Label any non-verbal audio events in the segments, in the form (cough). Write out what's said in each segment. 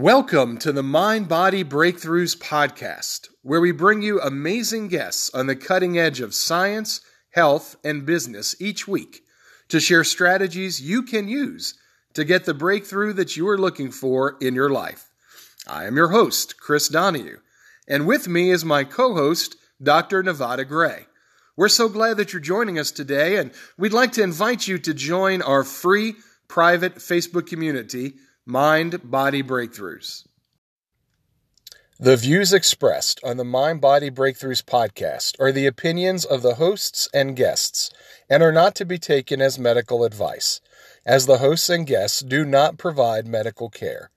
Welcome to the Mind Body Breakthroughs podcast, where we bring you amazing guests on the cutting edge of science, health, and business each week to share strategies you can use to get the breakthrough that you are looking for in your life. I am your host, Chris Donahue, and with me is my co host, Dr. Nevada Gray. We're so glad that you're joining us today, and we'd like to invite you to join our free private Facebook community Mind Body Breakthroughs. The views expressed on the Mind Body Breakthroughs podcast are the opinions of the hosts and guests and are not to be taken as medical advice, as the hosts and guests do not provide medical care.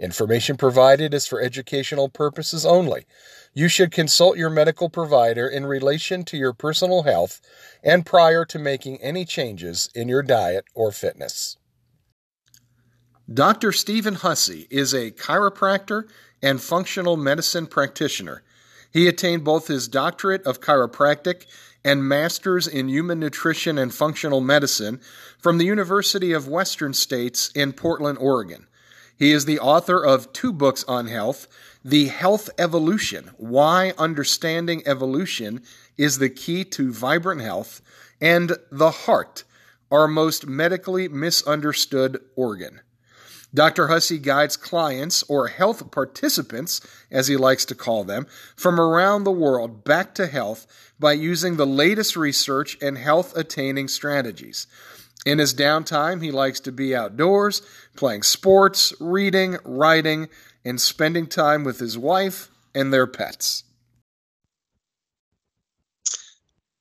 Information provided is for educational purposes only. You should consult your medical provider in relation to your personal health and prior to making any changes in your diet or fitness. Dr. Stephen Hussey is a chiropractor and functional medicine practitioner. He attained both his doctorate of chiropractic and master's in human nutrition and functional medicine from the University of Western States in Portland, Oregon. He is the author of two books on health The Health Evolution Why Understanding Evolution is the Key to Vibrant Health, and The Heart, Our Most Medically Misunderstood Organ. Dr. Hussey guides clients, or health participants, as he likes to call them, from around the world back to health by using the latest research and health attaining strategies. In his downtime, he likes to be outdoors, playing sports, reading, writing, and spending time with his wife and their pets.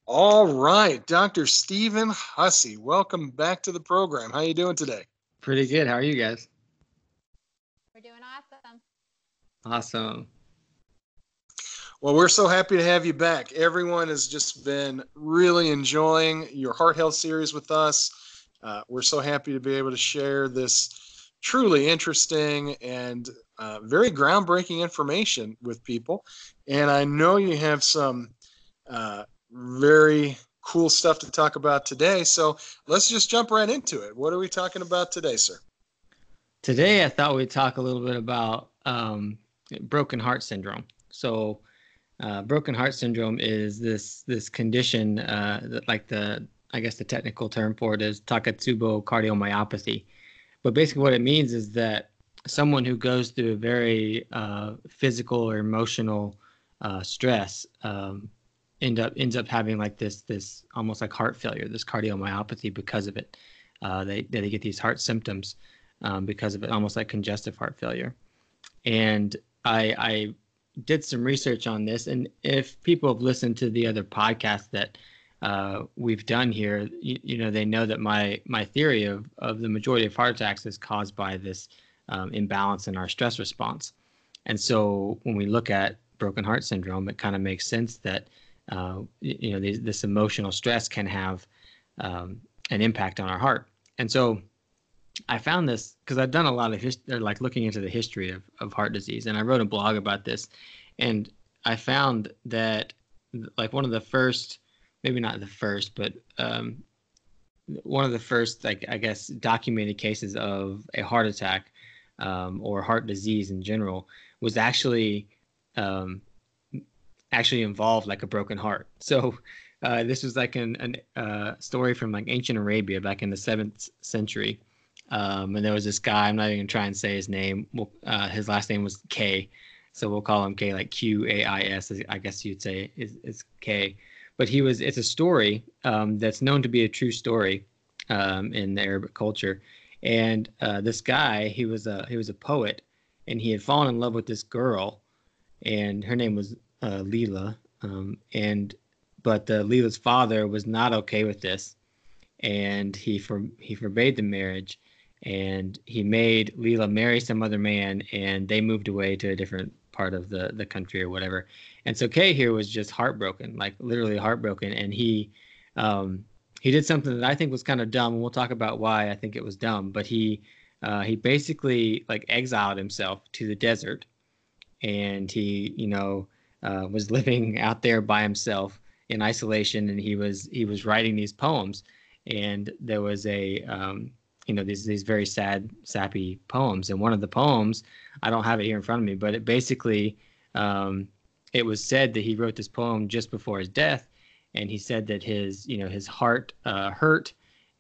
All right, Dr. Stephen Hussey, welcome back to the program. How are you doing today? Pretty good. How are you guys? We're doing awesome. Awesome. Well, we're so happy to have you back. Everyone has just been really enjoying your heart health series with us. Uh, we're so happy to be able to share this truly interesting and uh, very groundbreaking information with people. And I know you have some uh, very cool stuff to talk about today. So let's just jump right into it. What are we talking about today, sir? Today, I thought we'd talk a little bit about um, broken heart syndrome. So, uh, broken heart syndrome is this this condition uh, that, like the I guess the technical term for it is Takotsubo cardiomyopathy. But basically, what it means is that someone who goes through a very uh, physical or emotional uh, stress um, end up ends up having like this this almost like heart failure, this cardiomyopathy because of it. Uh, they they get these heart symptoms um, because of it, almost like congestive heart failure. And I, I did some research on this, and if people have listened to the other podcasts that uh, we've done here, you, you, know, they know that my my theory of of the majority of heart attacks is caused by this um, imbalance in our stress response. And so when we look at broken heart syndrome, it kind of makes sense that uh, you know these, this emotional stress can have um, an impact on our heart. And so I found this because I've done a lot of history, like looking into the history of, of heart disease, and I wrote a blog about this, and I found that like one of the first, maybe not the first, but um, one of the first, like I guess, documented cases of a heart attack um, or heart disease in general was actually um, actually involved like a broken heart. (laughs) So uh, this was like an, an uh, story from like ancient Arabia back in the seventh century um, and there was this guy, I'm not even gonna try and say his name. Well, uh, his last name was K. So we'll call him K, like Q A I S, I guess you'd say is, is K. But he was, it's a story um, that's known to be a true story um, in the Arabic culture. And uh, this guy, he was a he was a poet, and he had fallen in love with this girl, and her name was uh, Leela. Um, and but uh, Leela's father was not okay with this, and he for he forbade the marriage and he made Leela marry some other man, and they moved away to a different part of the the country or whatever. And so Kay here was just heartbroken, like literally heartbroken, and he um, he did something that I think was kind of dumb, and we'll talk about why I think it was dumb. But he uh, he basically like exiled himself to the desert, and he you know uh, was (laughs) living out there by himself in isolation, and he was he was writing these poems, and there was a um, you know these these very sad, sappy poems. And one of the poems, I don't have it here in front of me, but it basically um, it was said that he wrote this poem just before his death, and he said that his you know his heart uh, hurt,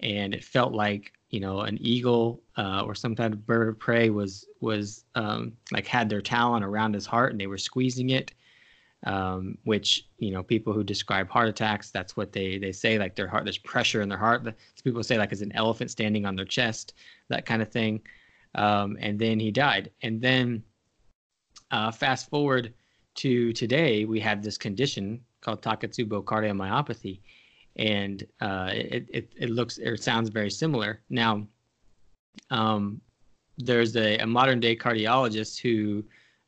and it felt like you know an eagle uh, or some kind of bird of prey was was um, like had their talon around his heart and they were squeezing it um, which you know people who describe heart attacks that's what they they say like their heart there's pressure in their heart. People say like as an elephant standing on their chest that kind of thing. Um, and then he died. And then uh, fast forward to today we have this condition called takotsubo cardiomyopathy and uh, it, it, it looks it sounds very similar. Now, um, there's a, a, modern day cardiologist who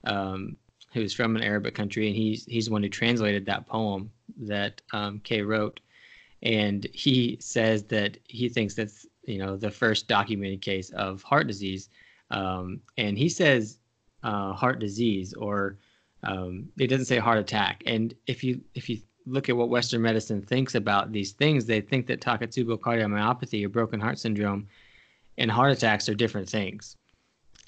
um, who's from an Arabic country, and he's he's the one who translated that poem that um, Kay wrote, and he says that he thinks that's you know the first documented case of heart disease, um, and he says uh, heart disease or um, it doesn't say heart attack. And if you if you look at what Western medicine thinks about these things, they think that Takotsubo cardiomyopathy or broken heart syndrome and heart attacks are different things.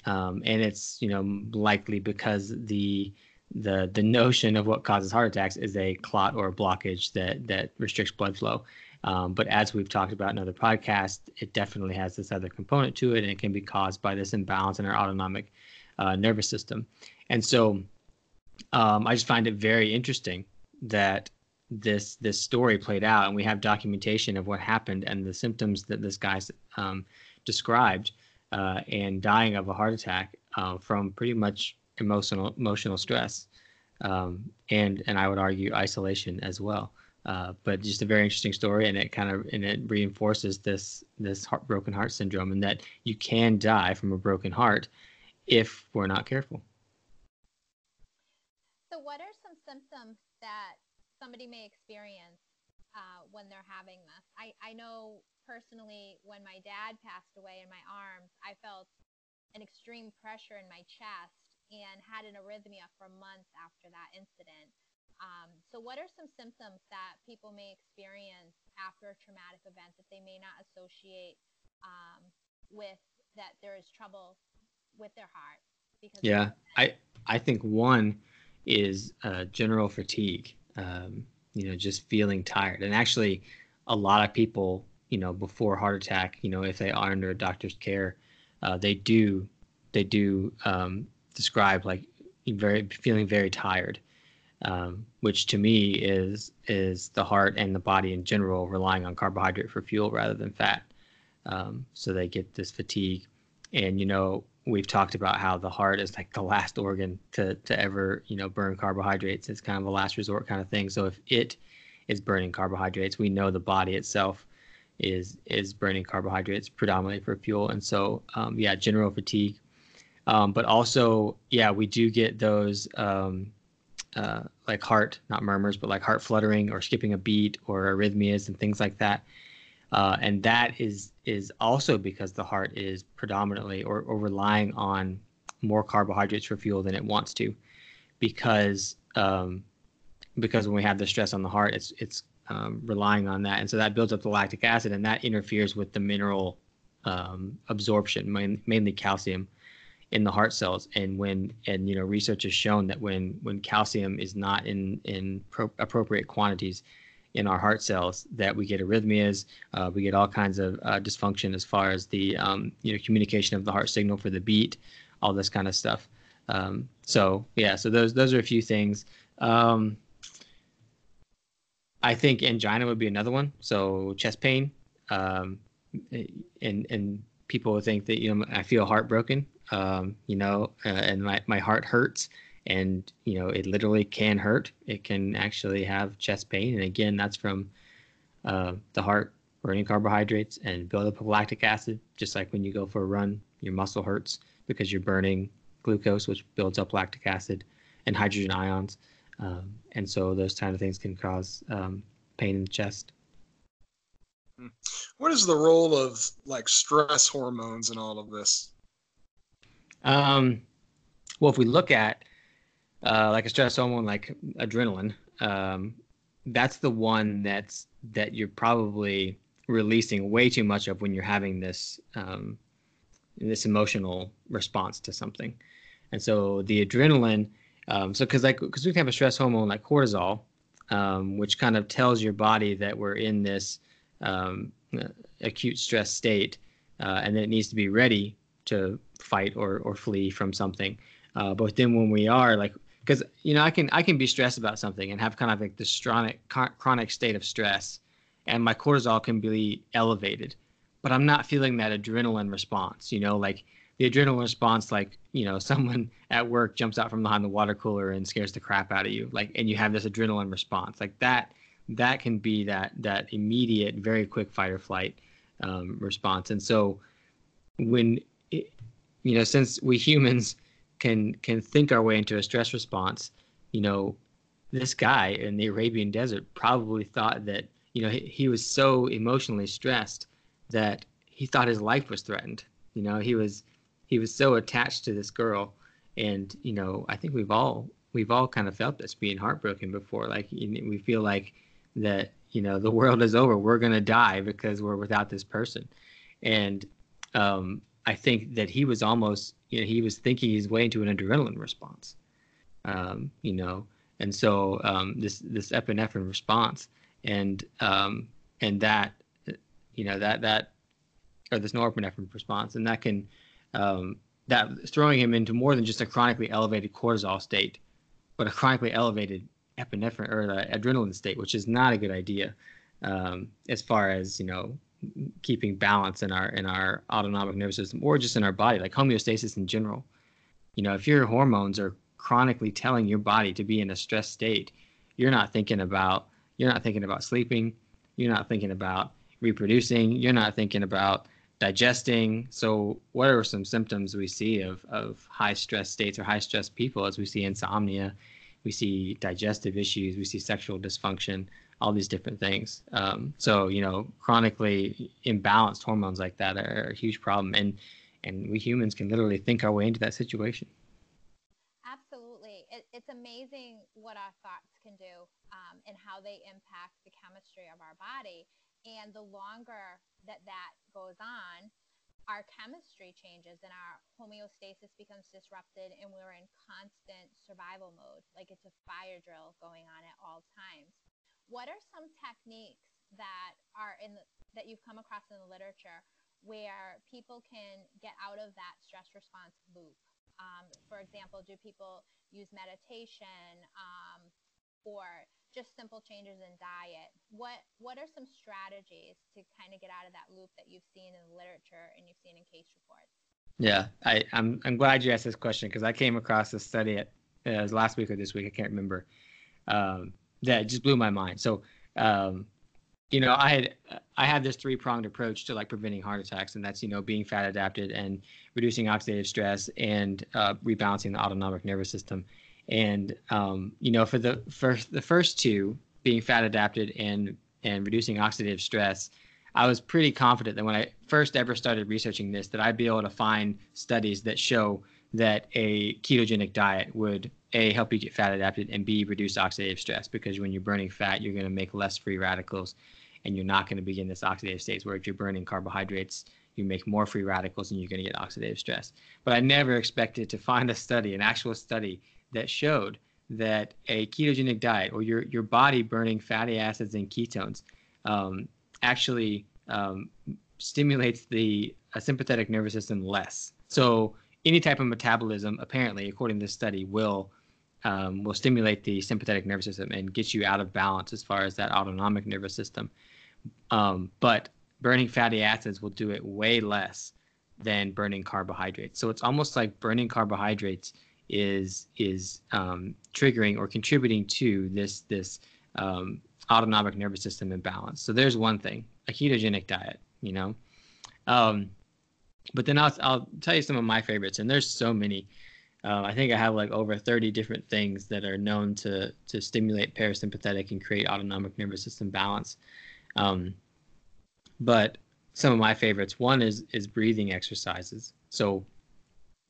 Um, and it's you know likely because the the the notion of what causes heart attacks is a clot or a blockage that that restricts blood flow. Um, but as we've talked about in other podcasts, it definitely has this other component to it, and it can be caused by this imbalance in our autonomic uh, nervous system. And so, um, I just find it very interesting that this this story played out, and we have documentation of what happened and the symptoms that this guy um, described, uh, and dying of a heart attack uh, from pretty much emotional emotional stress, um, and and I would argue isolation as well. Uh, but just a very interesting story, and it kind of and it reinforces this this heart, broken heart syndrome, and that you can die from a broken heart if we're not careful. So, what are some symptoms that somebody may experience uh, when they're having this. I, I know personally when my dad passed away in my arms, I felt an extreme pressure in my chest and had an arrhythmia for months after that incident. Um, so, what are some symptoms that people may experience after a traumatic event that they may not associate um, with that there is trouble with their heart? Because yeah, I I think one is uh, general fatigue um, you know, just feeling tired. And actually, a lot of people, you know, before heart attack, you know, if they are under a doctor's care, uh, they do they do um, describe like very feeling very tired, um, which to me is is the heart and the body in general relying on carbohydrate for fuel rather than fat. Um, so they get this fatigue, and you know we've talked about how the heart is like the last organ to to ever you know burn carbohydrates. It's kind of a last resort kind of thing. So if it is burning carbohydrates, we know the body itself is is burning carbohydrates predominantly for fuel. And so um, yeah, general fatigue, um, but also yeah, we do get those. Um, uh, like heart, not murmurs, but like heart fluttering or skipping a beat or arrhythmias and things like that. Uh, and that is is also because the heart is predominantly or, or relying on more carbohydrates for fuel than it wants to, because um, because when we have the stress on the heart, it's it's um, relying on that, and so that builds up the lactic acid, and that interferes with the mineral um, absorption, main, mainly calcium, in the heart cells. And when and you know research has shown that when when calcium is not in in pro- appropriate quantities, in our heart cells that we get arrhythmias, uh, we get all kinds of uh, dysfunction as far as the um, you know communication of the heart signal for the beat, all this kind of stuff. Um, so yeah, so those those are a few things. Um, I think angina would be another one. So chest pain, um, and and people think that you know I feel heartbroken, um, you know, uh, and my my heart hurts. And you know it literally can hurt. It can actually have chest pain. And again that's from uh, the heart burning carbohydrates and buildup of lactic acid. Just like when you go for a run your muscle hurts because you're burning glucose which builds up lactic acid and hydrogen ions um, and so those kind of things can cause um, pain in the chest hmm. what is the role of like stress hormones in all of this um, well if we look at uh, like a stress hormone like adrenaline, um, that's the one that's that you're probably releasing way too much of when you're having this um, this emotional response to something. And so the adrenaline, um, so because like because we can have a stress hormone like cortisol, um, which kind of tells your body that we're in this um, acute stress state, uh, and that it needs to be ready to fight or or flee from something. Uh, but then when we are like because you know I can I can be stressed about something and have kind of like this chronic chronic state of stress, and my cortisol can be elevated, but I'm not feeling that adrenaline response. You know, like the adrenaline response, like you know, (laughs) someone at work jumps out from behind the water cooler and scares the crap out of you, like, and you have this adrenaline response, like that. That can be that that immediate, very quick fight or flight um, response, and so when it, you know, since we humans can can think our way into a stress response, you know, this guy in the Arabian desert probably thought that you know he, he was so emotionally stressed that he thought his life was threatened. You know, he was he was so attached to this girl, and you know, I think we've all we've all kind of felt this being heartbroken before. Like we feel like that you know the world is over. We're gonna die because we're without this person, and um, I think that he was almost you know, he was thinking his way into an adrenaline response. Um, you know, and so um, this this epinephrine response and um, and that you know that that or this norepinephrine response and that can um, that throwing him into more than just a chronically elevated cortisol state, but a chronically elevated epinephrine or the adrenaline state, which is not a good idea um, as far as you know keeping balance in our in our autonomic nervous system or just in our body, like homeostasis in general. You know, if your hormones are chronically telling your body to be in a stress state, you're not thinking about you're not thinking about sleeping, you're not thinking about reproducing, you're not thinking about digesting. So, what are some symptoms we see of of high stress states or high stress people? As we see insomnia, we see digestive issues, we see sexual dysfunction, all these different things. Um, so you know, chronically imbalanced hormones like that are a huge problem, and and we humans can literally think our way into that situation. Absolutely, it, it's amazing what our thoughts can do um, and how they impact the chemistry of our body. And the longer that that goes on, our chemistry changes and our homeostasis becomes disrupted and we're in constant survival mode like it's a fire drill going on at all times what are some techniques that are in the, that you've come across in the literature where people can get out of that stress response loop? Um, for example, do people use meditation um, or just simple changes in diet? What what are some strategies to kind of get out of that loop that you've seen in the literature and you've seen in case reports? Yeah, I, I'm I'm glad you asked this question because I came across this study at uh, it was last week or this week I can't remember um, that just blew my mind. So, um, you know, I had I had this three pronged approach to like preventing heart attacks, and that's you know being fat adapted and reducing oxidative stress and uh, rebalancing the autonomic nervous system. And um, you know, for the first the first two, being fat adapted and and reducing oxidative stress, I was pretty confident that when I first ever started researching this, that I'd be able to find studies that show that a ketogenic diet would a help you get fat adapted and b reduce oxidative stress. Because when you're burning fat you're going to make less free radicals and you're not going to be in this oxidative state where if you're burning carbohydrates you make more free radicals and you're going to get oxidative stress. But i never expected to find a study an actual study that showed that a ketogenic diet or your, your body burning fatty acids and ketones um, actually um, stimulates the sympathetic nervous system less so any type of metabolism apparently according to this study will um, will stimulate the sympathetic nervous system and get you out of balance as far as that autonomic nervous system. Um, but burning fatty acids will do it way less than burning carbohydrates. So it's almost like burning carbohydrates is is um, triggering or contributing to this this um, autonomic nervous system imbalance. So there's one thing, a ketogenic diet, you know. Um, but then I'll I'll tell you some of my favorites, and there's so many. Uh, I think I have like over 30 different things that are known to to stimulate parasympathetic and create autonomic nervous system balance. Um, but some of my favorites, one is is breathing exercises. So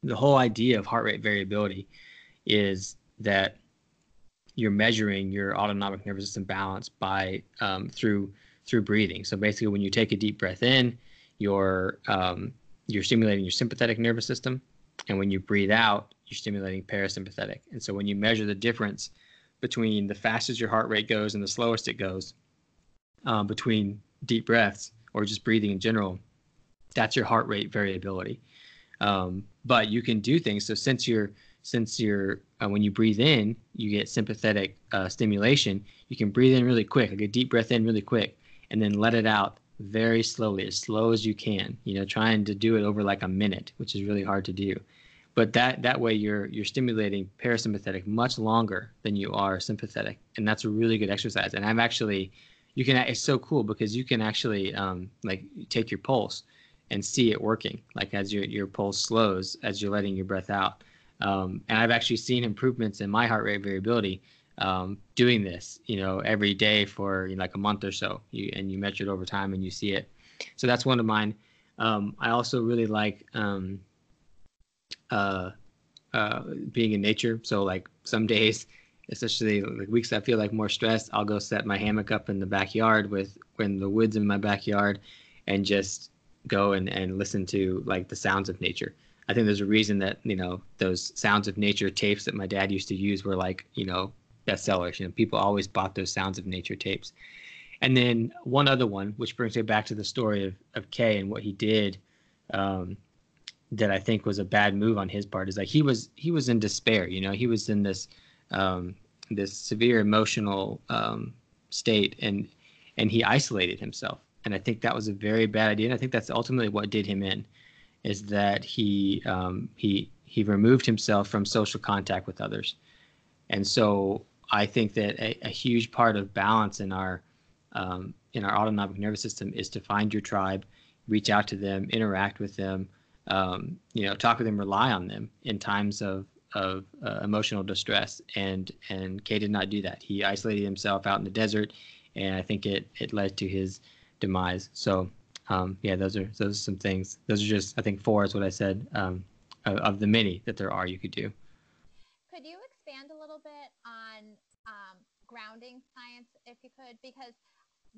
the whole idea of heart rate variability is that you're measuring your autonomic nervous system balance by um, through through breathing. So basically, when you take a deep breath in, you're um, you're stimulating your sympathetic nervous system, and when you breathe out, you're stimulating parasympathetic. And so when you measure the difference between the fastest your heart rate goes and the slowest it goes, uh, between deep breaths or just breathing in general, that's your heart rate variability. Um, but you can do things. So since you're since you're uh, when you breathe in, you get sympathetic uh, stimulation. You can breathe in really quick, like a deep breath in really quick, and then let it out very slowly, as slow as you can. You know, trying to do it over like a minute, which is really hard to do. But that that way you're you're stimulating parasympathetic much longer than you are sympathetic, and that's a really good exercise. And I'm actually, you can it's so cool because you can actually um, like take your pulse and see it working, like as your your pulse slows as you're letting your breath out. Um, and I've actually seen improvements in my heart rate variability um, doing this, you know, every day for you know, like a month or so. You and you measure it over time and you see it. So that's one of mine. Um, I also really like um, uh, uh, being in nature. So like some days, especially like weeks I feel like more stressed, I'll go set my hammock up in the backyard with when the woods in my backyard, and just go and, and listen to like the sounds of nature. I think there's a reason that you know those sounds of nature tapes that my dad used to use were like you know bestsellers. You know, people always bought those sounds of nature tapes. And then one other one, which brings me back to the story of of Kay and what he did, um, that I think was a bad move on his part is like he was he was in despair. You know, he was in this um, this severe emotional um, state, and and he isolated himself. And I think that was a very bad idea. And I think that's ultimately what did him in is that he um, he he removed himself from social contact with others, and so I think that a, a huge part of balance in our um, in our autonomic nervous system is to find your tribe, reach out to them, interact with them, um, you know, talk with them, rely on them in times of of uh, emotional distress. And and Kay did not do that. He isolated himself out in the desert, and I think it it led to his demise. So um, yeah, those are those are some things. Those are just I think four is what I said um, of, of, the many that there are you could do. Could you expand a little bit on um, grounding science, if you could, because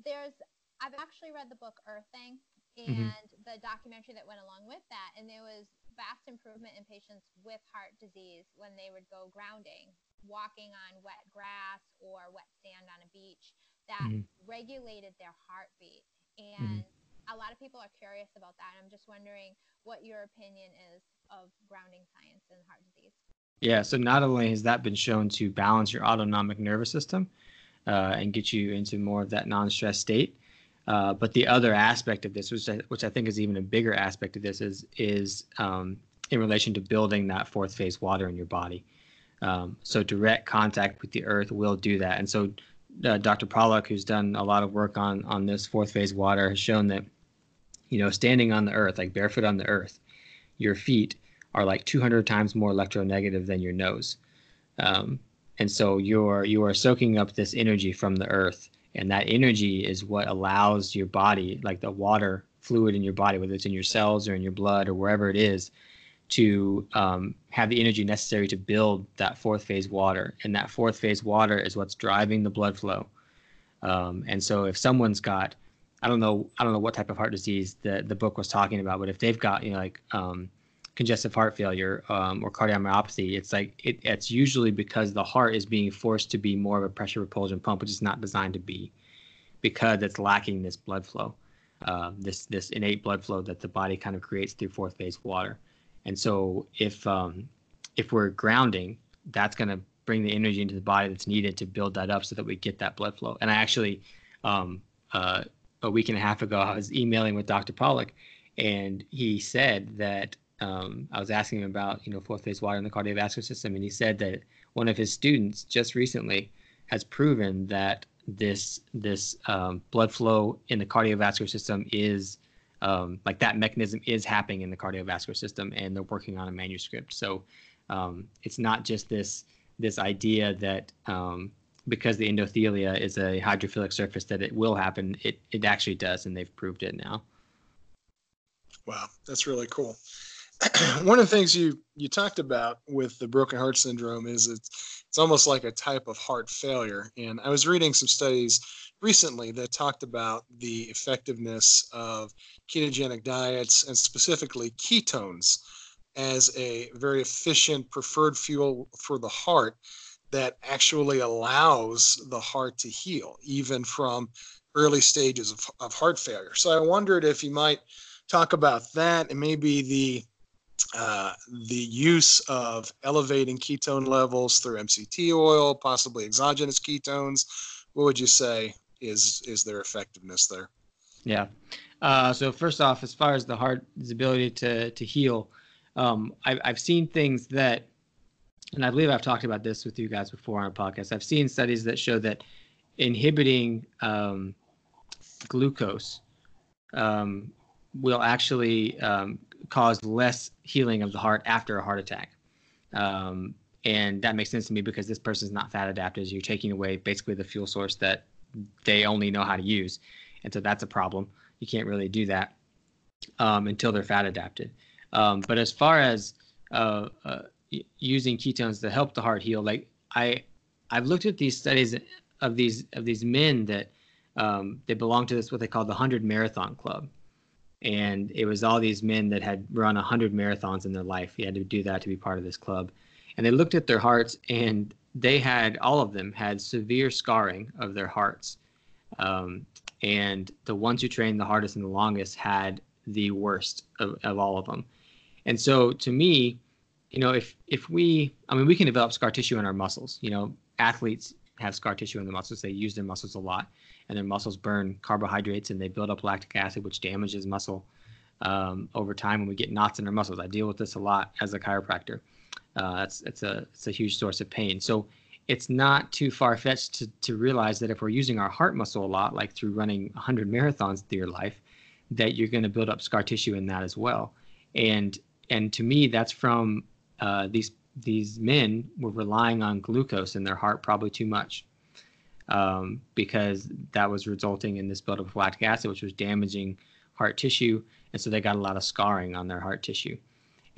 there's I've actually read the book Earthing mm-hmm. and mm-hmm. the documentary that went along with that, and there was vast improvement in patients with heart disease when they would go grounding, walking on wet grass or wet sand on a beach that mm-hmm. regulated their heartbeat and mm-hmm a lot of people are curious about that. I'm just wondering what your opinion is of grounding science in heart disease. Yeah, so not only has that been shown to balance your autonomic nervous system uh, and get you into more of that non-stress state, uh, but the other aspect of this, which I, which I think is even a bigger aspect of this, is is um, in relation to building that fourth phase water in your body. Um, so direct contact with the earth will do that, and so uh, Dr. Pollack, who's done a lot of work on on this fourth phase water, has shown that you know, standing on the earth, like barefoot on the earth, your feet are like 200 times more electronegative than your nose. Um, and so you're you are soaking up this energy from the earth, and that energy is what allows your body, like the water fluid in your body, whether it's in your cells or in your blood or wherever it is, to um, have the energy necessary to build that fourth phase water. And that fourth phase water is what's driving the blood flow. Um, and so if someone's got I don't know I don't know what type of heart disease the the book was talking about, but if they've got you know like um, congestive heart failure um, or cardiomyopathy, it's like it, it's usually because the heart is being forced to be more of a pressure propulsion pump, which is not designed to be, because it's lacking this blood flow, uh, this this innate blood flow that the body kind of creates through fourth phase water, and so if um, if we're grounding, that's going to bring the energy into the body that's needed to build that up so that we get that blood flow. And I actually um, uh, a week and a half ago, I was emailing with Dr. Pollack, and he said that um, I was asking him about you know fourth phase water in the cardiovascular system, and he said that one of his students just recently has proven that this this um, blood flow in the cardiovascular system is um, like that mechanism is happening in the cardiovascular system, and they're working on a manuscript. So um, it's not just this this idea that um, because the endothelia is a hydrophilic surface that it will happen. It it actually does, and they've proved it now. Wow, that's really cool. (clears throat) One of the things you you talked about with the broken heart syndrome is it's it's almost like a type of heart failure. And I was reading some studies recently that talked about the effectiveness of ketogenic diets and specifically ketones as a very efficient preferred fuel for the heart that actually allows the heart to heal even from early stages of, of heart failure. So I wondered if you might talk about that and maybe the uh, the use of elevating ketone levels through MCT oil, possibly exogenous ketones. What would you say is is their effectiveness there? Yeah. Uh, so first off, as far as the heart's ability to to heal, um, I, I've seen things that, and I believe I've talked about this with you guys before on a podcast. I've seen studies that show that inhibiting um, glucose um, will actually um, cause less healing of the heart after a heart attack. Um, and that makes sense to me because this person's not fat adapted. You're taking away basically the fuel source that they only know how to use. And so that's a problem. You can't really do that um, until they're fat adapted. Um, but as far as uh, uh, using ketones to help the heart heal, like I, I've looked at these studies of these of these men that um, they belong to this what they call the hundred marathon club, and it was all these men that had run 100 marathons in their life you had to do that to be part of this club and they looked at their hearts and they had all of them had severe scarring of their hearts um, and the ones who trained the hardest and the longest had the worst of, of all of them and so to me you know if if we i mean we can develop scar tissue in our muscles you know athletes have scar tissue in the muscles they use their muscles a lot and their muscles burn carbohydrates and they build up lactic acid, which damages muscle um, over time. When we get knots in our muscles, I deal with this a lot as a chiropractor. Uh, it's it's a it's a huge source of pain. So it's not too far fetched to to realize that if we're using our heart muscle a lot, like through running 100 marathons through your life, that you're going to build up scar tissue in that as well. And and to me, that's from uh, these these men were relying on glucose in their heart probably too much um, because that was resulting in this buildup of lactic acid, which was damaging heart tissue, and so they got a lot of scarring on their heart tissue.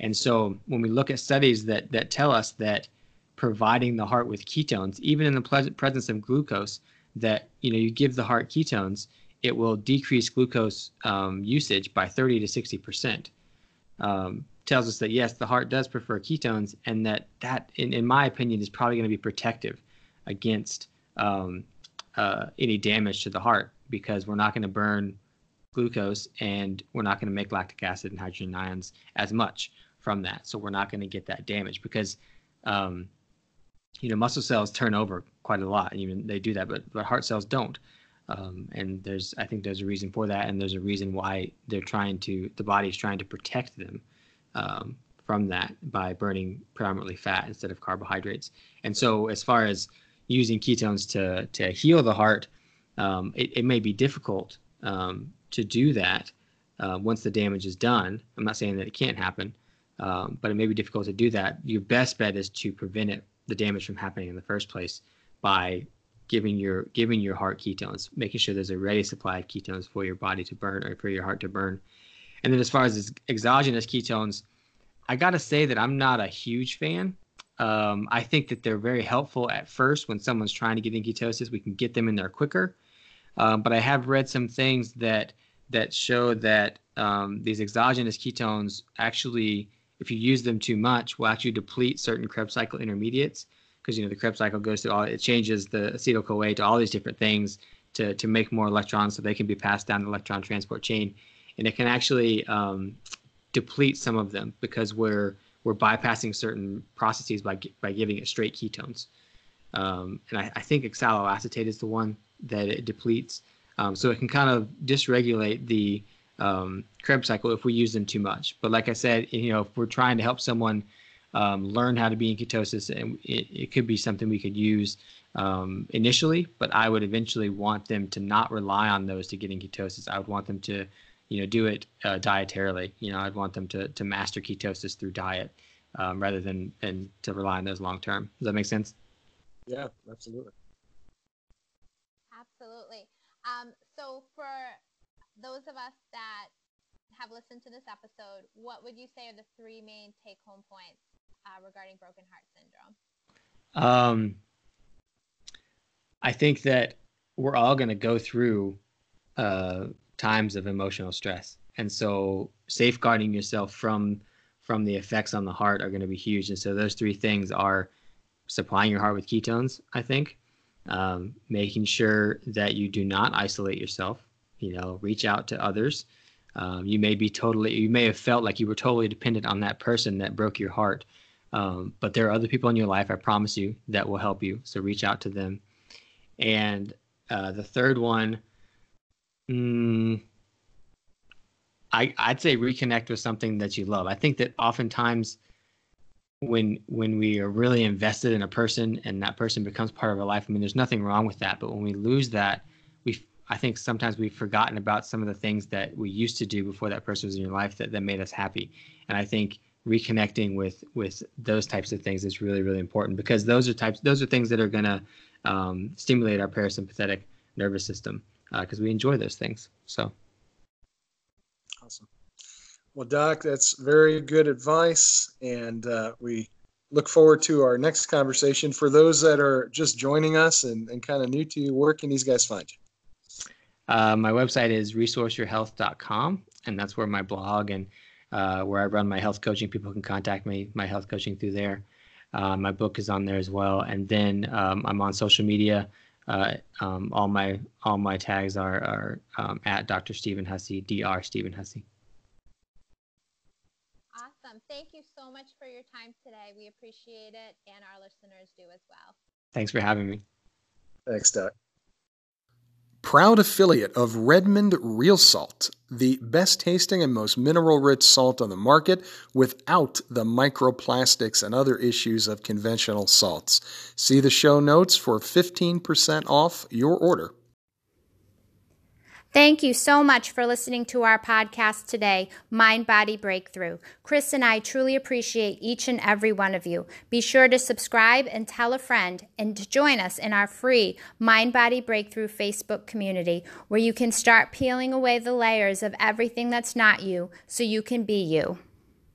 And so when we look at studies that that tell us that providing the heart with ketones, even in the presence of glucose, that you know you give the heart ketones, it will decrease glucose um, usage by 30 to 60 percent. Um, tells us that yes, the heart does prefer ketones, and that that, in, in my opinion, is probably going to be protective against um, uh, any damage to the heart because we're not going to burn glucose and we're not going to make lactic acid and hydrogen ions as much from that. So we're not going to get that damage because, um, you know, muscle cells turn over quite a lot. Even they do that, but but heart cells don't. Um, and there's I think there's a reason for that, and there's a reason why they're trying to the body's trying to protect them um, from that by burning predominantly fat instead of carbohydrates. And so as far as using ketones to to heal the heart, um, it, it, may be difficult um, to do that uh, once the damage is done. I'm not saying that it can't happen, um, but it may be difficult to do that. Your best bet is to prevent it, the damage from happening in the first place by giving your giving your heart ketones, making sure there's a ready supply of ketones for your body to burn or for your heart to burn. And then as far as exogenous ketones, I got to say that I'm not a huge fan. Um, I think that they're very helpful at first when someone's trying to get in ketosis. We can get them in there quicker. Um, but I have read some things that that show that um, these exogenous ketones actually, if you use them too much, will actually deplete certain Krebs cycle intermediates because you know the Krebs cycle goes through all it changes the acetyl CoA to all these different things to to make more electrons so they can be passed down the electron transport chain, and it can actually um, deplete some of them because we're we're bypassing certain processes by by giving it straight ketones. Um, and I, I, think oxaloacetate is the one that it depletes. Um, so it can kind of dysregulate the um, Krebs cycle if we use them too much. But like I said, you know, if we're trying to help someone um, learn how to be in ketosis, and it, it could be something we could use um, initially. But I would eventually want them to not rely on those to get in ketosis. I would want them to you know, do it uh, dietarily. You know, I'd want them to to master ketosis through diet um, rather than and to rely on those long term. Does that make sense? Yeah, absolutely. Absolutely. Um, so for those of us that have listened to this episode, what would you say are the three main take home points uh, regarding broken heart syndrome? Um, I think that we're all going to go through uh, times of emotional stress, and so safeguarding yourself from from the effects on the heart are going to be huge. And so those three things are supplying your heart with ketones, I think, um, making sure that you do not isolate yourself. You know, reach out to others. Um, you may be totally, you may have felt like you were totally dependent on that person that broke your heart. Um, but there are other people in your life, I promise you, that will help you. So reach out to them. And uh, the third one, mm, I, I'd say reconnect with something that you love. I think that oftentimes when when we are really invested in a person and that person becomes part of our life, I mean, there's nothing wrong with that. But when we lose that, we I think sometimes we've forgotten about some of the things that we used to do before that person was in your life that, that made us happy. And I think reconnecting with with those types of things is really really important because those are types those are things that are going to um, stimulate our parasympathetic nervous system because uh, we enjoy those things. So. Awesome. Well, Doc, that's very good advice. And uh, we look forward to our next conversation. For those that are just joining us and, and kind of new to you, where can these guys find you? Uh, my website is resourceyourhealth.com, and that's where my blog and uh, where I run my health coaching. People can contact me, my health coaching through there. Uh, my book is on there as well, and then um, I'm on social media. Uh, um, all my all my tags are are um, at Dr. Stephen Hussey, Dr. Stephen Hussey. Awesome. Thank you so much for your time today. We appreciate it, and our listeners do as well. Thanks for having me. Thanks, Doc. Proud affiliate of Redmond Real Salt, the best tasting and most mineral rich salt on the market without the microplastics and other issues of conventional salts. See the show notes for 15% off your order. Thank you so much for listening to our podcast today, Mind Body Breakthrough. Chris and I truly appreciate each and every one of you. Be sure to subscribe and tell a friend and to join us in our free Mind Body Breakthrough Facebook community where you can start peeling away the layers of everything that's not you so you can be you.